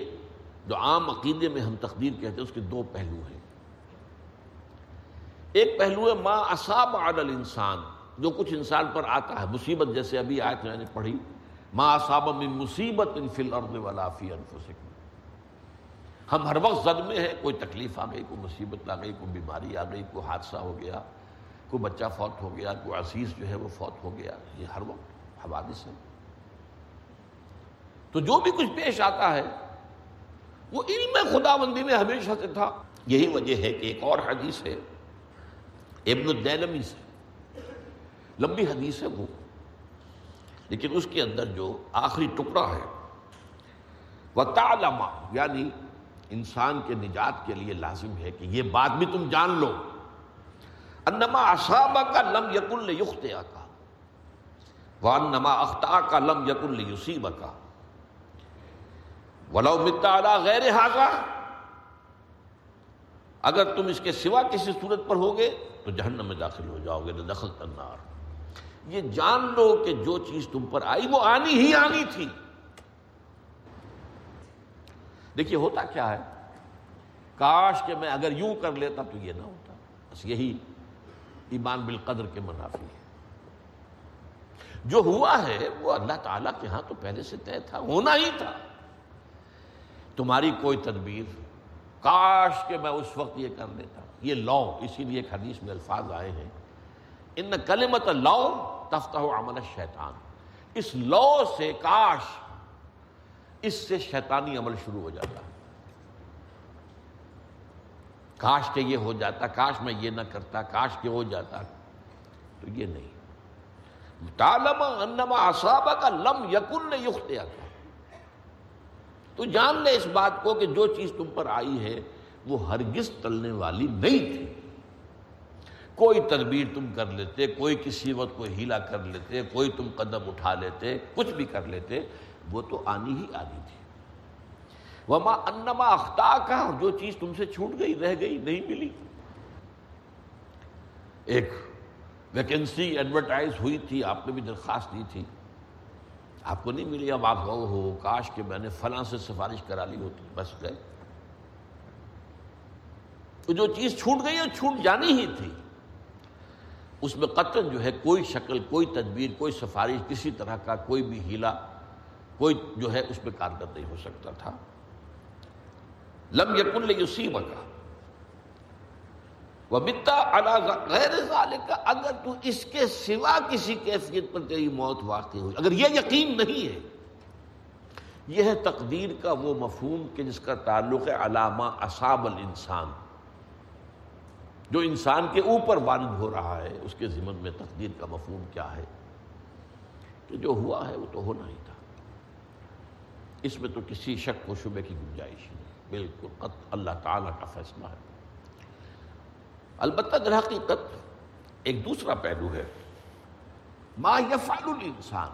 جو عام عقیدے میں ہم تقدیر کہتے ہیں، اس کے دو پہلو ہیں۔ ایک پہلو ہے، ما اصاب عدل انسان جو کچھ انسان پر آتا ہے، مصیبت، جیسے ابھی آیت میں نے پڑھی، ما اصاب من مصیبت ان فی الارض ولا فی انفسکم ہم ہر وقت زد میں ہیں، کوئی تکلیف آ گئی، کوئی مصیبت آ گئی، کوئی بیماری آ گئی، کوئی حادثہ ہو گیا، کوئی بچہ فوت ہو گیا، کوئی عزیز جو ہے وہ فوت ہو گیا، یہ ہر وقت۔ حوادث ہے تو جو بھی کچھ پیش آتا ہے، وہ علم خدا بندی میں ہمیشہ سے تھا۔ یہی وجہ ہے کہ ایک اور حدیث ہے، ابن الدینمی سے۔ لمبی حدیث ہے وہ۔ لیکن اس کے اندر جو آخری ٹکڑا ہے وہ تالما یعنی انسان کے نجات کے لیے لازم ہے کہ یہ بات بھی تم جان لو۔ انما اصابہ کا لم یقل یختیا کا وان نما اختہ کا لم یقل یوسیب کا ولو متا غیر حاضہ اگر تم اس کے سوا کسی صورت پر ہوگے تو جہنم میں داخل ہو جاؤ گے دخل تنار یہ جان لو کہ جو چیز تم پر آئی وہ آنی ہی آنی تھی۔ دیکھیے ہوتا کیا ہے؟ کاش کہ میں اگر یوں کر لیتا تو یہ نہ ہوتا۔ بس یہی ایمان بالقدر کے منافی ہے۔ جو ہوا ہے، وہ اللہ تعالیٰ کے ہاں تو پہلے سے طے تھا، ہونا ہی تھا۔ تمہاری کوئی تدبیر، کاش کہ میں اس وقت یہ کر لیتا۔ یہ لو اسی لیے ایک حدیث میں الفاظ آئے ہیں۔ ان کلمت لو تفتح عمل شیطان اس لو سے کاش اس سے شیطانی عمل شروع ہو جاتا۔ کاش کہ یہ ہو جاتا، کاش میں یہ نہ کرتا، کاش کہ ہو جاتا۔ تو یہ نہیں۔ تالما انما اصابہ کا لم یقن نے تو جان لے اس بات کو کہ جو چیز تم پر آئی ہے، وہ ہرگز ٹلنے والی نہیں تھی۔ کوئی تدبیر تم کر لیتے، کوئی کسی وقت کوئی ہیلا کر لیتے، کوئی تم قدم اٹھا لیتے، کچھ بھی کر لیتے، وہ تو آنی ہی آنی تھی۔ وما انما اختا کا جو چیز تم سے چھوٹ گئی، رہ گئی، نہیں ملی۔ ایک ویکنسی ایڈورٹائز ہوئی تھی، آپ نے بھی درخواست دی تھی۔ آپ کو نہیں ملی اب آپ غور ہو، کاش کہ میں نے فلاں سے سفارش کرا لی ہوتی، بس گئے۔ تو جو چیز چھوٹ گئی وہ چھوٹ جانی ہی تھی۔ اس میں قطن جو ہے، کوئی شکل، کوئی تدبیر، کوئی سفارش کسی طرح کا، کوئی بھی ہیلا، کوئی جو ہے، اس میں کارگر نہیں ہو سکتا تھا۔ لم یقن یوسیب کا بتا غیر کا اگر تو اس کے سوا کسی کیفیت پر تیری موت واقع ہوئی۔ اگر یہ یقین نہیں ہے، یہ ہے تقدیر کا وہ مفہوم کہ جس کا تعلق ہے علامہ اصاب الانسان۔ جو انسان کے اوپر وارد ہو رہا ہے، اس کے ذمن میں تقدیر کا مفہوم کیا ہے؟ کہ جو ہوا ہے، وہ تو ہونا ہی تھا۔ اس میں تو کسی شک و شبے کی گنجائش نہیں۔ بالکل قط اللہ تعالیٰ کا فیصلہ ہے۔ البتہ در حقیقت ایک دوسرا پہلو ہے۔ ما یفعل الانسان۔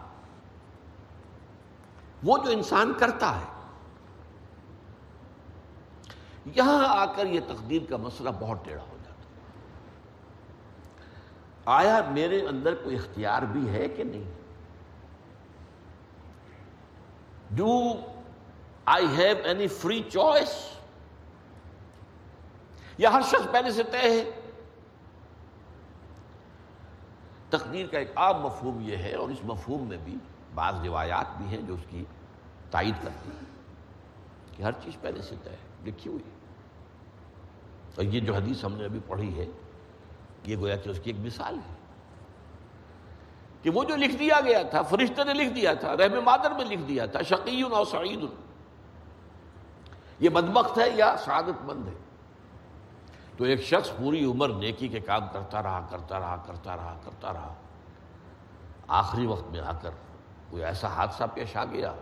وہ جو انسان کرتا ہے۔ یہاں آ کر یہ تقدیر کا مسئلہ بہت ٹیڑھا ہو جاتا آیا میرے اندر کوئی اختیار بھی ہے کہ نہیں؟ Do I have any free choice یا ہر شخص پہلے سے طے ہے۔ تقدیر کا ایک عام مفہوم یہ ہے اور اس مفہوم میں بھی بعض روایات بھی ہیں جو اس کی تائید کرتی ہیں کہ ہر چیز پہلے سے طے ہے، لکھی ہوئی اور یہ جو حدیث ہم نے ابھی پڑھی ہے، یہ گویا کہ اس کی ایک مثال ہے کہ وہ جو لکھ دیا گیا تھا، فرشتے نے لکھ دیا تھا، رحم مادر میں لکھ دیا تھا، شقیون اور سعید یہ بدبخت ہے یا سعادت مند ہے؟ تو ایک شخص پوری عمر نیکی کے کام کرتا رہا کرتا رہا کرتا رہا کرتا رہا۔ آخری وقت میں آ کر کوئی ایسا حادثہ پیش آ گیا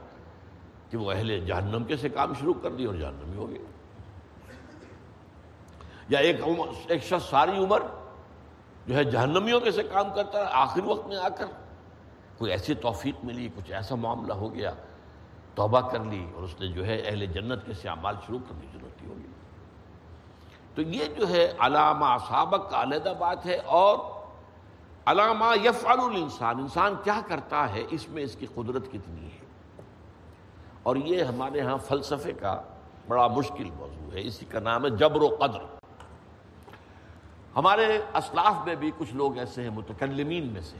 کہ وہ اہل جہنم کے سے کام شروع کر دی اور جہنمی ہو گیا۔ یا ایک ایک شخص ساری عمر جو ہے جہنمیوں کے سے کام کرتا رہا، آخری وقت میں آ کر کوئی ایسی توفیق ملی، کچھ ایسا معاملہ ہو گیا، توبہ کر لی اور اس نے جو ہے اہل جنت کے سے اعمال شروع کرنے کی ضرورت ہوگی۔ تو یہ جو ہے علامہ سابق کا علیحدہ بات ہے اور علامہ یفعل الانسان، انسان کیا کرتا ہے؟ اس میں اس کی قدرت کتنی ہے؟ اور یہ ہمارے ہاں فلسفے کا بڑا مشکل موضوع ہے، اسی کا نام ہے جبر و قدر۔ ہمارے اسلاف میں بھی کچھ لوگ ایسے ہیں، متکلمین میں سے۔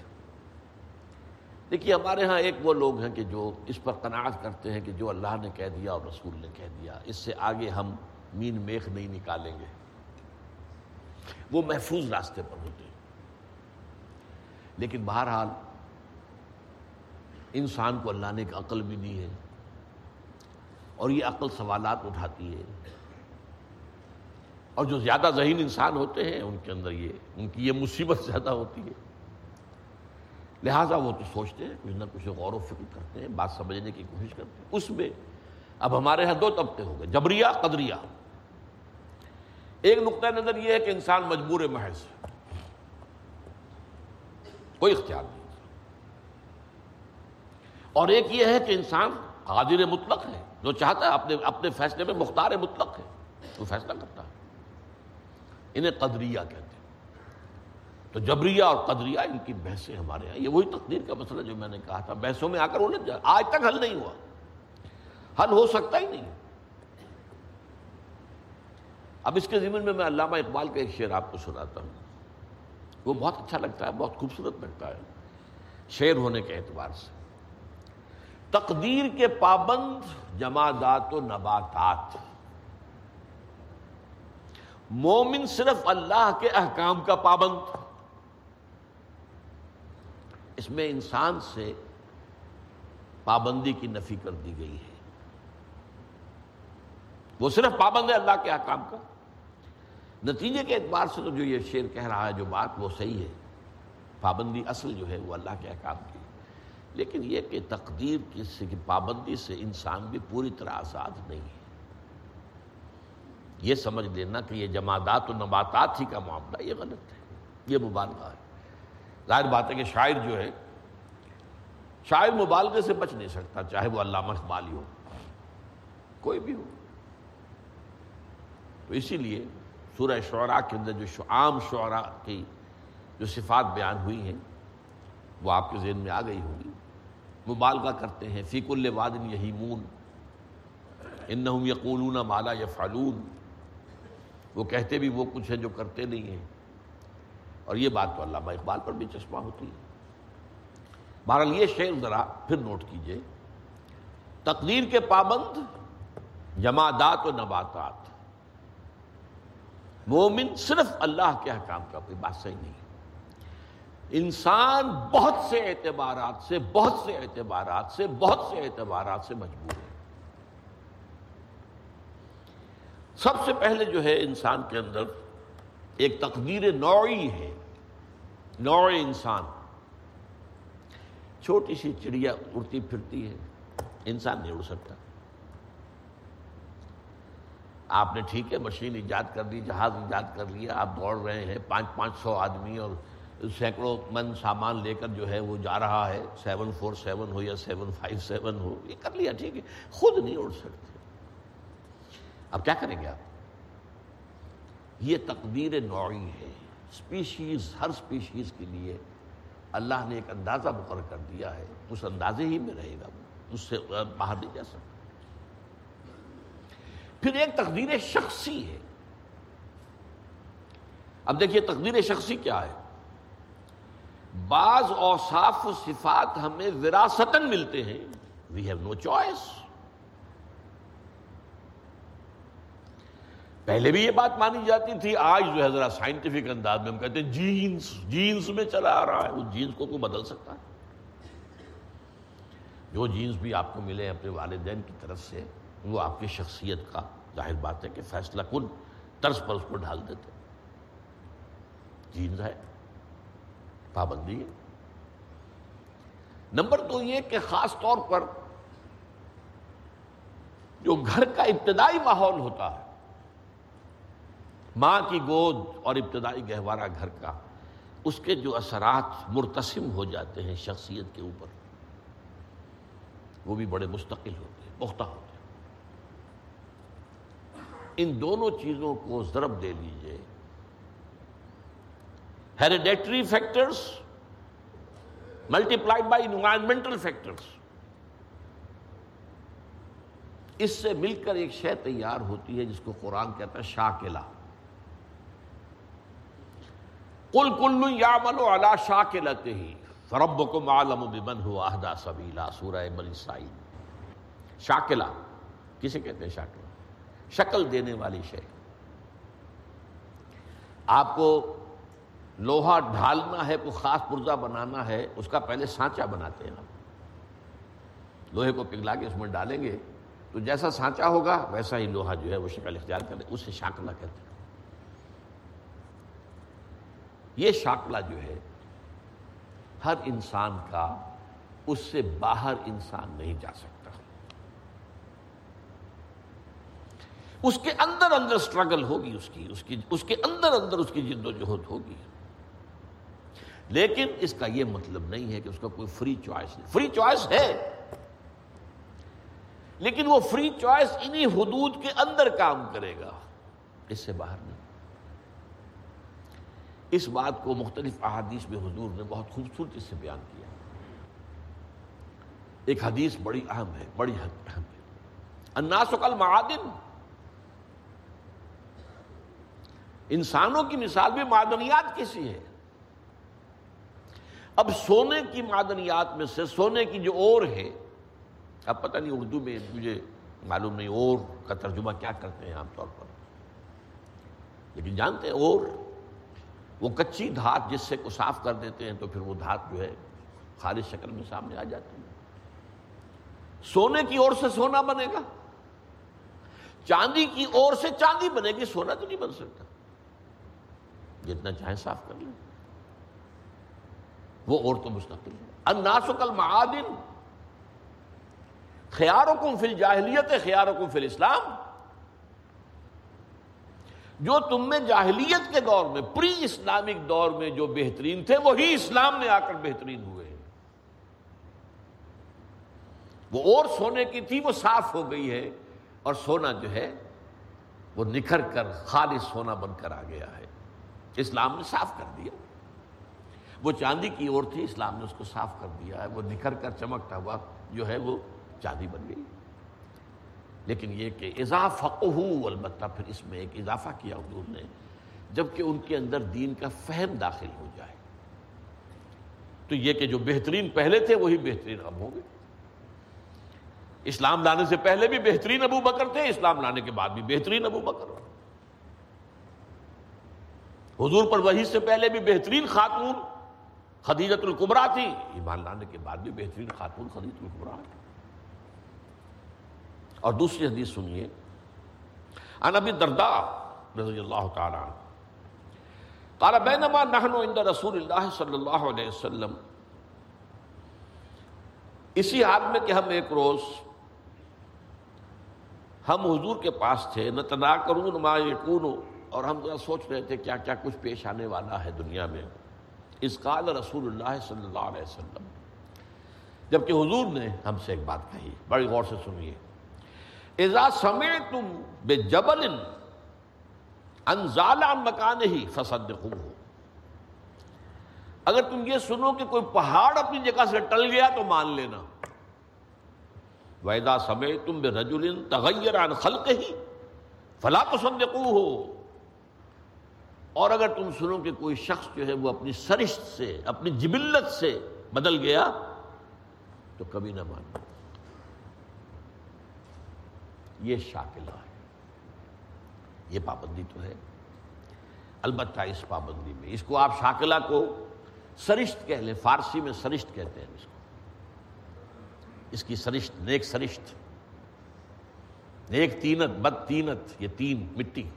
دیکھیے، ہمارے ہاں ایک وہ لوگ ہیں کہ جو اس پر قناعت کرتے ہیں کہ جو اللہ نے کہہ دیا اور رسول نے کہہ دیا، اس سے آگے ہم مین میخ نہیں نکالیں گے۔ وہ محفوظ راستے پر ہوتے ہیں۔ لیکن بہرحال انسان کو اللہ نے ایک عقل بھی دی ہے اور یہ عقل سوالات اٹھاتی ہے۔ اور جو زیادہ ذہین انسان ہوتے ہیں ان کے اندر یہ، ان کی یہ مصیبت زیادہ ہوتی ہے۔ لہٰذا وہ تو سوچتے ہیں، کچھ نہ کچھ غور و فکر کرتے ہیں، بات سمجھنے کی کوشش کرتے ہیں۔ اس میں اب ہمارے یہاں دو طبقے ہو گئے جبریا قدریا ایک نقطۂ نظر یہ ہے کہ انسان مجبور محض ہے۔ کوئی اختیار نہیں۔ اور ایک یہ ہے کہ انسان قادر مطلق ہے، جو چاہتا ہے اپنے اپنے فیصلے میں مختار مطلق ہے، وہ فیصلہ کرتا ہے۔ انہیں قدریہ کہتے ہیں۔ تو جبریہ اور قدریہ ان کی بحثیں ہمارے یہاں، یہ وہی تقدیر کا مسئلہ جو میں نے کہا تھا۔ بحثوں میں آ کر انہیں آج تک حل نہیں ہوا۔ حل ہو سکتا ہی نہیں۔ اب اس کے ضمن میں میں علامہ اقبال کا ایک شعر آپ کو سناتا ہوں۔ وہ بہت اچھا لگتا ہے، بہت خوبصورت لگتا ہے، شعر ہونے کے اعتبار سے۔ تقدیر کے پابند جمادات و نباتات۔ مومن صرف اللہ کے احکام کا پابند۔ اس میں انسان سے پابندی کی نفی کر دی گئی ہے۔ وہ صرف پابند ہے اللہ کے احکام کا۔ نتیجے کے اعتبار سے تو جو یہ شعر کہہ رہا ہے، جو بات وہ صحیح ہے۔ پابندی اصل جو ہے وہ اللہ کے احکام کی لیکن یہ کہ تقدیر کی پابندی سے انسان بھی پوری طرح آزاد نہیں ہے۔ یہ سمجھ لینا کہ یہ جمادات و نباتات ہی کا معاملہ، یہ غلط ہے۔ یہ مبالغہ ہے۔ ظاہر بات ہے کہ شاعر جو ہے، شاعر مبالغے سے بچ نہیں سکتا، چاہے وہ علامہ اقبال ہی ہو، کوئی بھی ہو۔ تو اسی لیے سورہ شعراء کے اندر جو عام شعراء کی جو صفات بیان ہوئی ہیں، وہ آپ کے ذہن میں آ گئی ہوگی۔ مبالغہ کرتے ہیں فیق الوادن یہی مون انہم یقولون مالا یفعلون۔ وہ کہتے بھی وہ کچھ ہے جو کرتے نہیں ہیں۔ اور یہ بات تو علامہ اقبال پر بھی چشمہ ہوتی ہے۔ بہرحال یہ شعر ذرا پھر نوٹ کیجیے۔ تقدیر کے پابند جمادات و نباتات۔ مومن صرف اللہ کے حکام کا کوئی بات صحیح نہیں انسان بہت سے اعتبارات سے، بہت سے اعتبارات سے، بہت سے اعتبارات سے مجبور ہے۔ سب سے پہلے جو ہے انسان کے اندر ایک تقدیر نوعی ہے، نوع انسان۔ چھوٹی سی چڑیا اڑتی پھرتی ہے، انسان نہیں اڑ سکتا۔ آپ نے ٹھیک ہے، مشین ایجاد کر دی، جہاز ایجاد کر لیا، آپ دوڑ رہے ہیں، پانچ پانچ سو آدمی اور سینکڑوں من سامان لے کر جو ہے وہ جا رہا ہے۔ سیون فور سیون ہو یا سیون فائیو سیون ہو، یہ کر لیا، ٹھیک ہے۔ خود نہیں اڑ سکتے۔ اب کیا کریں گے آپ؟ یہ تقدیر نوعی ہے۔ اسپیشیز ہر اسپیشیز کے لیے اللہ نے ایک اندازہ مقرر کر دیا ہے۔ اس اندازے ہی میں رہے گا۔ اس سے باہر نہیں جا سکتا۔ پھر ایک تقدیر شخصی ہے۔ اب دیکھیے تقدیر شخصی کیا ہے۔ بعض اوصاف و صفات ہمیں وراثتاً ملتے ہیں۔ وی ہیو نو چوائس پہلے بھی یہ بات مانی جاتی تھی، آج جو ہے ذرا سائنٹیفک انداز میں ہم کہتے ہیں جینس جینس میں چلا آ رہا ہے۔ وہ جینس کو کوئی بدل سکتا ہے۔ جو جینس بھی آپ کو ملے اپنے والدین کی طرف سے وہ آپ کی شخصیت کا ظاہر بات ہے کہ فیصلہ کن طرز پر اس کو ڈھال دیتے جینس ہے پابندی ہے۔ نمبر دو یہ کہ خاص طور پر جو گھر کا ابتدائی ماحول ہوتا ہے، ماں کی گود اور ابتدائی گہوارہ گھر کا، اس کے جو اثرات مرتسم ہو جاتے ہیں شخصیت کے اوپر، وہ بھی بڑے مستقل ہوتے ہیں، پختہ ہوتے ہیں۔ ان دونوں چیزوں کو ضرب دے لیجیے hereditary factors multiplied by environmental factors اس سے مل کر ایک شے تیار ہوتی ہے جس کو قرآن کہتا ہے شاکلہ کل کلو یا ملو اللہ شاہ کے لتے ہی فرب کو معلوم بن ہوا اہدا سبیلا، سورہ مل سائی شاکلا کسے کہتے ہیں شاکلا شکل دینے والی شے۔ آپ کو لوہا ڈھالنا ہے، کوئی خاص پرزا بنانا ہے، اس کا پہلے سانچا بناتے ہیں آپ لوہے کو پگھلا کے اس میں ڈالیں گے، تو جیسا سانچا ہوگا، ویسا ہی لوہا جو ہے وہ شکل اختیار کرے۔ اسے شاکلا کہتے ہیں۔ یہ شاکلہ جو ہے، ہر انسان کا، اس سے باہر انسان نہیں جا سکتا۔ اس کے اندر اندر سٹرگل ہوگی اس کی اس کی، اس کے اندر اندر اس کی جد و جہد ہوگی۔ لیکن اس کا یہ مطلب نہیں ہے کہ اس کا کوئی فری چوائس نہیں۔ فری چوائس ہے۔ لیکن وہ فری چوائس انہی حدود کے اندر کام کرے گا۔ اس سے باہر نہیں۔ اس بات کو مختلف احادیث میں حضور نے بہت خوبصورتی سے بیان کیا۔ ایک حدیث بڑی اہم ہے، بڑی اہم ہے۔ الناس کل معادن انسانوں کی مثال بھی معدنیات کسی ہے؟ اب سونے کی معدنیات میں سے سونے کی جو اور ہے، اب پتہ نہیں اردو میں مجھے معلوم نہیں اور کا ترجمہ کیا کرتے ہیں عام طور پر۔ لیکن جانتے ہیں اور، وہ کچی دھات جس سے کو صاف کر دیتے ہیں تو پھر وہ دھات جو ہے خالص شکل میں سامنے آ جاتی ہے۔ سونے کی اور سے سونا بنے گا۔ چاندی کی اور سے چاندی بنے گی، سونا تو نہیں بن سکتا۔ جتنا چاہے صاف کر لیں۔ وہ اور تو مستقل ہے الناسکل معادن خیارکم فی الجاہلیت، خیارکم فی الاسلام۔ جو تم میں جاہلیت کے دور میں، پری اسلامک دور میں جو بہترین تھے، وہی اسلام میں آ کر بہترین ہوئے وہ اور سونے کی تھی، وہ صاف ہو گئی ہے۔ اور سونا جو ہے، وہ نکھر کر خالص سونا بن کر آ گیا ہے۔ اسلام نے صاف کر دیا۔ وہ چاندی کی اور تھی، اسلام نے اس کو صاف کر دیا۔ ہے وہ نکھر کر چمکتا ہوا جو ہے وہ چاندی بن گئی۔ لیکن یہ کہ اضافہ البتہ پھر اس میں ایک اضافہ کیا حضور نے جبکہ ان کے اندر دین کا فہم داخل ہو جائے۔ تو یہ کہ جو بہترین پہلے تھے، وہی بہترین اب ہوں گے۔ اسلام لانے سے پہلے بھی بہترین ابو بکر تھے، اسلام لانے کے بعد بھی بہترین ابو بکر۔ حضور پر وہی سے پہلے بھی بہترین خاتون خدیجت القبرا تھی۔ ایمان لانے کے بعد بھی بہترین خاتون خدیجت القبرا تھی۔ اور دوسری حدیث سنیے۔ ان ابی دردا رضی اللہ تعالی قال بینما نحن عند رسول اللہ صلی اللہ علیہ وسلم۔ اسی حال میں کہ ہم ایک روز ہم حضور کے پاس تھے۔ نہ تنا کروں ما اور ہم ذرا سوچ رہے تھے کیا کیا کچھ پیش آنے والا ہے دنیا میں۔ اس قال رسول اللہ صلی اللہ علیہ وسلم۔ جبکہ حضور نے ہم سے ایک بات کہی، بڑی غور سے سنیے۔ اذا سمعتم بجبل انزال مکان ہی فصدقوه۔ اگر تم یہ سنو کہ کوئی پہاڑ اپنی جگہ سے ٹل گیا تو مان لینا۔ وَإِذَا سَمِعْتُمْ بِرَجُلٍ تَغَيَّرَ عَنْ خَلْقِهِ فَلَا تُصَدِّقُوهُ۔ اور اگر تم سنو کہ کوئی شخص جو ہے وہ اپنی سرشت سے، اپنی جبلت سے بدل گیا، تو کبھی نہ ماننا یہ شاکلہ ہے۔ یہ پابندی تو ہے۔ البتہ اس پابندی میں، اس کو آپ شاکلہ کو سرشت کہہ لیں، فارسی میں سرشت کہتے ہیں اس کو۔ اس کی سرشت، نیک سرشت۔ نیک تینت، بد تینت، یہ تین مٹی۔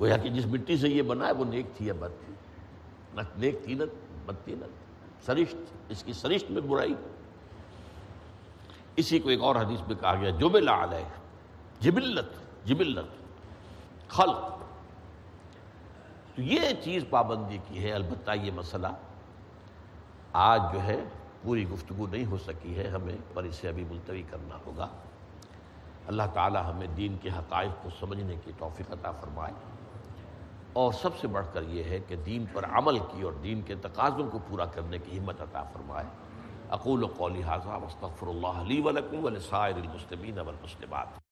گویا کہ جس مٹی سے یہ بنا ہے وہ نیک تھی یا بد تھی؟ نہ نیک تینت بد تینت سرشت، اس کی سرشت میں برائی۔ اسی کو ایک اور حدیث میں کہا گیا جو بلا علیہ جبلت جبلت، خلق۔ تو یہ چیز پابندی کی ہے، البتہ یہ مسئلہ آج جو ہے پوری گفتگو نہیں ہو سکی ہے، ہمیں پر اسے ابھی ملتوی کرنا ہوگا۔ اللہ تعالی ہمیں دین کے حقائق کو سمجھنے کی توفیق عطا فرمائے۔ اور سب سے بڑھ کر یہ ہے کہ دین پر عمل کی اور دین کے تقاضوں کو پورا کرنے کی ہمت عطا فرمائے۔ اقول و قولی حاضہ وصطفر اللہ علی ولکم ولسائر المسلمین والمسلمات۔